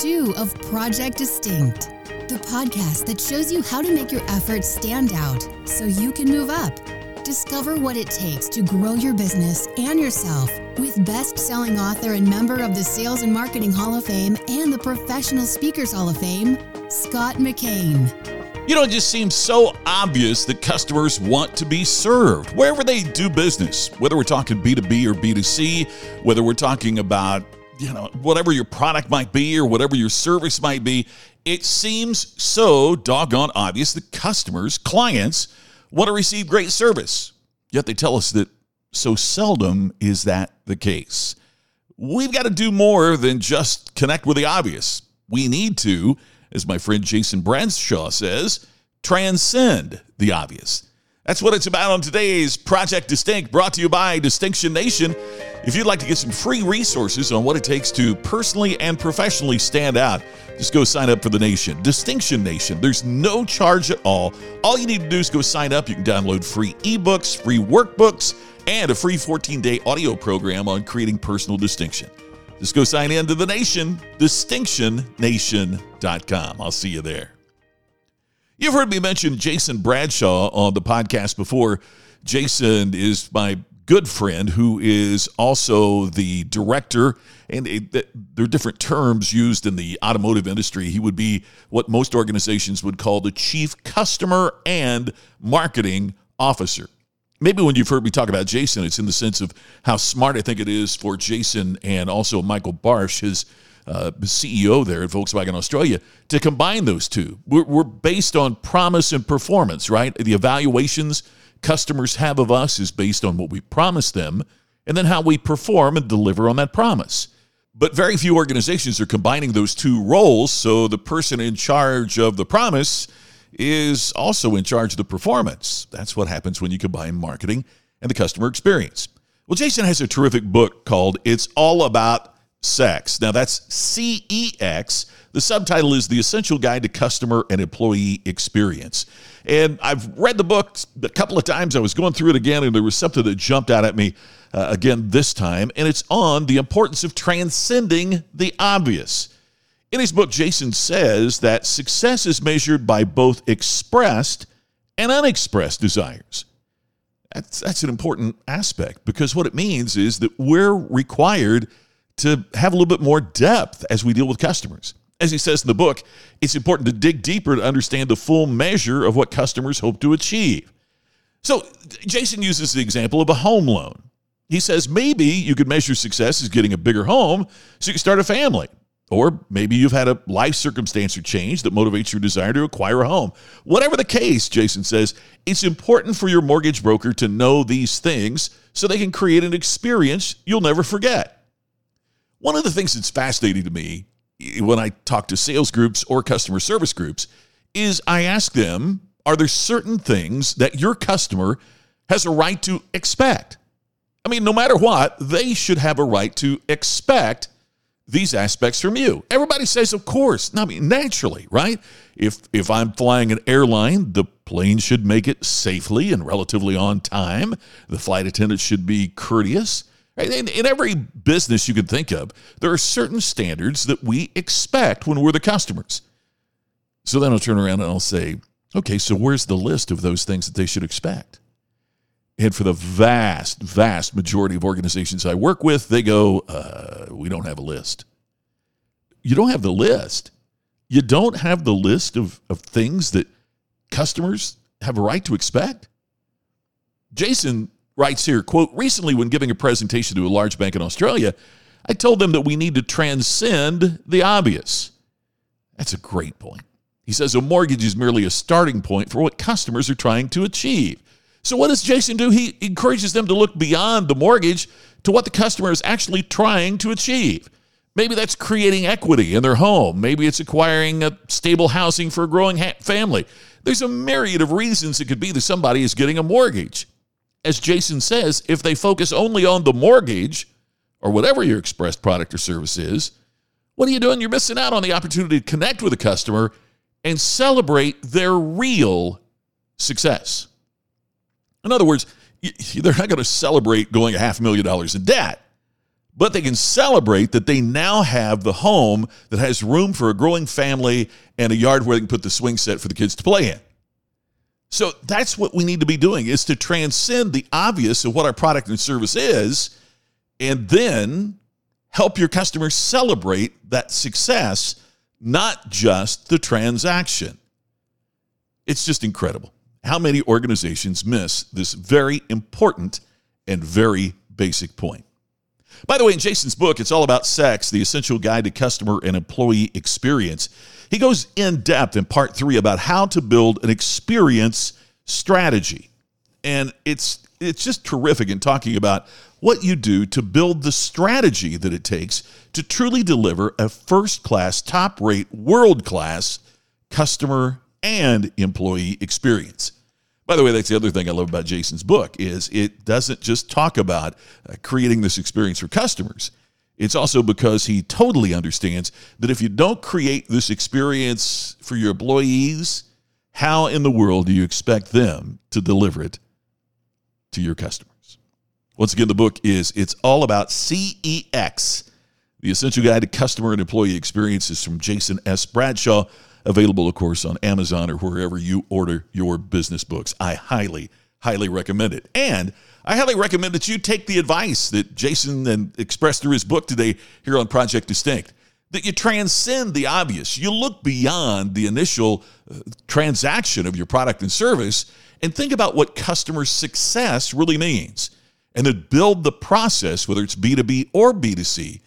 two of Project Distinct, the podcast that shows you how to make your efforts stand out so you can move up. Discover what it takes to grow your business and yourself with best selling author and member of the Sales and Marketing Hall of Fame and the Professional Speakers Hall of Fame, Scott McKain. You know, it just seems so obvious that customers want to be served wherever they do business, whether we're talking B2B or B2C, whether we're talking about, you know, whatever your product might be or whatever your service might be. It seems so doggone obvious that customers, clients, want to receive great service. Yet they tell us that so seldom is that the case. We've got to do more than just connect with the obvious. We need to as my friend Jason Bradshaw says, transcend the obvious. That's what it's about on today's Project Distinct, brought to you by Distinction Nation. If you'd like to get some free resources on what it takes to personally and professionally stand out, just go sign up for the Nation, Distinction Nation. There's no charge at all. All you need to do is go sign up. You can download free ebooks, free workbooks, and a free 14 day audio program on creating personal distinction. Just go sign in to the nation, distinctionnation.com. I'll see you there. You've heard me mention Jason Bradshaw on the podcast before. Jason is my good friend who is also the director, and there are different terms used in the automotive industry. He would be what most organizations would call the chief customer and marketing officer maybe when you've heard me talk about Jason, it's in the sense of how smart I think it is for Jason and also Michael Bartsch, his uh, CEO there at Volkswagen Australia, to combine those two. We're, we're based on promise and performance, right? The evaluations customers have of us is based on what we promise them and then how we perform and deliver on that promise. But very few organizations are combining those two roles. So the person in charge of the promise is also in charge of the performance. That's what happens when you combine marketing and the customer experience. Well, Jason has a terrific book called It's All About Sex. Now, that's C E X. The subtitle is The Essential Guide to Customer and Employee Experience. And I've read the book a couple of times. I was going through it again, and there was something that jumped out at me uh, again this time. And it's on the importance of transcending the obvious. In his book, Jason says that success is measured by both expressed and unexpressed desires. That's, that's an important aspect because what it means is that we're required to have a little bit more depth as we deal with customers. As he says in the book, it's important to dig deeper to understand the full measure of what customers hope to achieve. So, Jason uses the example of a home loan. He says maybe you could measure success as getting a bigger home so you can start a family. Or maybe you've had a life circumstance or change that motivates your desire to acquire a home. Whatever the case, Jason says, it's important for your mortgage broker to know these things so they can create an experience you'll never forget. One of the things that's fascinating to me eh, when I talk to sales groups or customer service groups is I ask them, are there certain things that your customer has a right to expect? I mean, no matter what, they should have a right to expect these aspects from you. Everybody says, of course. I mean, naturally, right? If if I'm flying an airline, the plane should make it safely and relatively on time. The flight attendant should be courteous. In, in every business you can think of, there are certain standards that we expect when we're the customers. So then I'll turn around and I'll say, okay, so where's the list of those things that they should expect? And for the vast, vast majority of organizations I work with, they go, uh, we don't have a list. You don't have the list. You don't have the list of, of things that customers have a right to expect. Jason writes here, quote, recently when giving a presentation to a large bank in Australia, I told them that we need to transcend the obvious. That's a great point. He says a mortgage is merely a starting point for what customers are trying to achieve. So, what does Jason do? He encourages them to look beyond the mortgage to what the customer is actually trying to achieve. Maybe that's creating equity in their home. Maybe it's acquiring a stable housing for a growing ha- family. There's a myriad of reasons it could be that somebody is getting a mortgage. As Jason says, if they focus only on the mortgage or whatever your expressed product or service is, what are you doing? You're missing out on the opportunity to connect with a customer and celebrate their real success. In other words, they're not going to celebrate going a half million dollars in debt, but they can celebrate that they now have the home that has room for a growing family and a yard where they can put the swing set for the kids to play in. So that's what we need to be doing is to transcend the obvious of what our product and service is and then help your customers celebrate that success, not just the transaction. It's just incredible how many organizations miss this very important and very basic point. By the way, in Jason's book, it's all about sex, the essential guide to customer and employee experience. He goes in depth in part three about how to build an experience strategy. And it's it's just terrific in talking about what you do to build the strategy that it takes to truly deliver a first class, top rate, world class customer and employee experience. By the way, that's the other thing I love about Jason's book is it doesn't just talk about uh, creating this experience for customers. It's also because he totally understands that if you don't create this experience for your employees, how in the world do you expect them to deliver it to your customers? Once again, the book is It's All About CEX, the essential guide to customer and employee experiences from Jason S. Bradshaw Available, of course, on Amazon or wherever you order your business books. I highly, highly recommend it. And I highly recommend that you take the advice that Jason expressed through his book today here on Project Distinct. That you transcend the obvious. You look beyond the initial uh, transaction of your product and service and think about what customer success really means. And then build the process, whether it's B2B or B2C,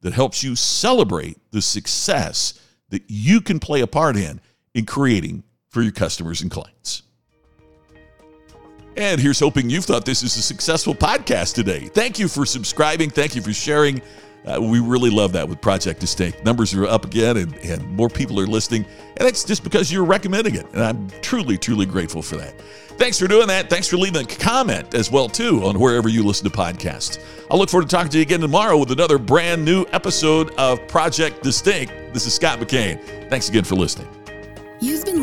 that helps you celebrate the success that you can play a part in in creating for your customers and clients. And here's hoping you've thought this is a successful podcast today. Thank you for subscribing. Thank you for sharing. Uh, we really love that with Project Distinct. Numbers are up again and, and more people are listening. And that's just because you're recommending it. And I'm truly, truly grateful for that. Thanks for doing that. Thanks for leaving a comment as well, too, on wherever you listen to podcasts. I'll look forward to talking to you again tomorrow with another brand new episode of Project Distinct. This is Scott McKain. Thanks again for listening.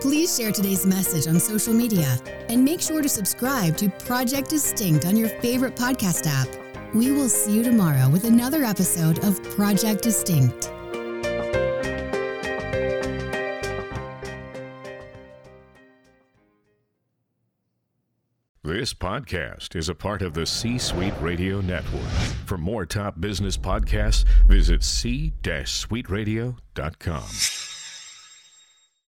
Please share today's message on social media and make sure to subscribe to Project Distinct on your favorite podcast app. We will see you tomorrow with another episode of Project Distinct. This podcast is a part of the C Suite Radio Network. For more top business podcasts, visit c-suiteradio.com.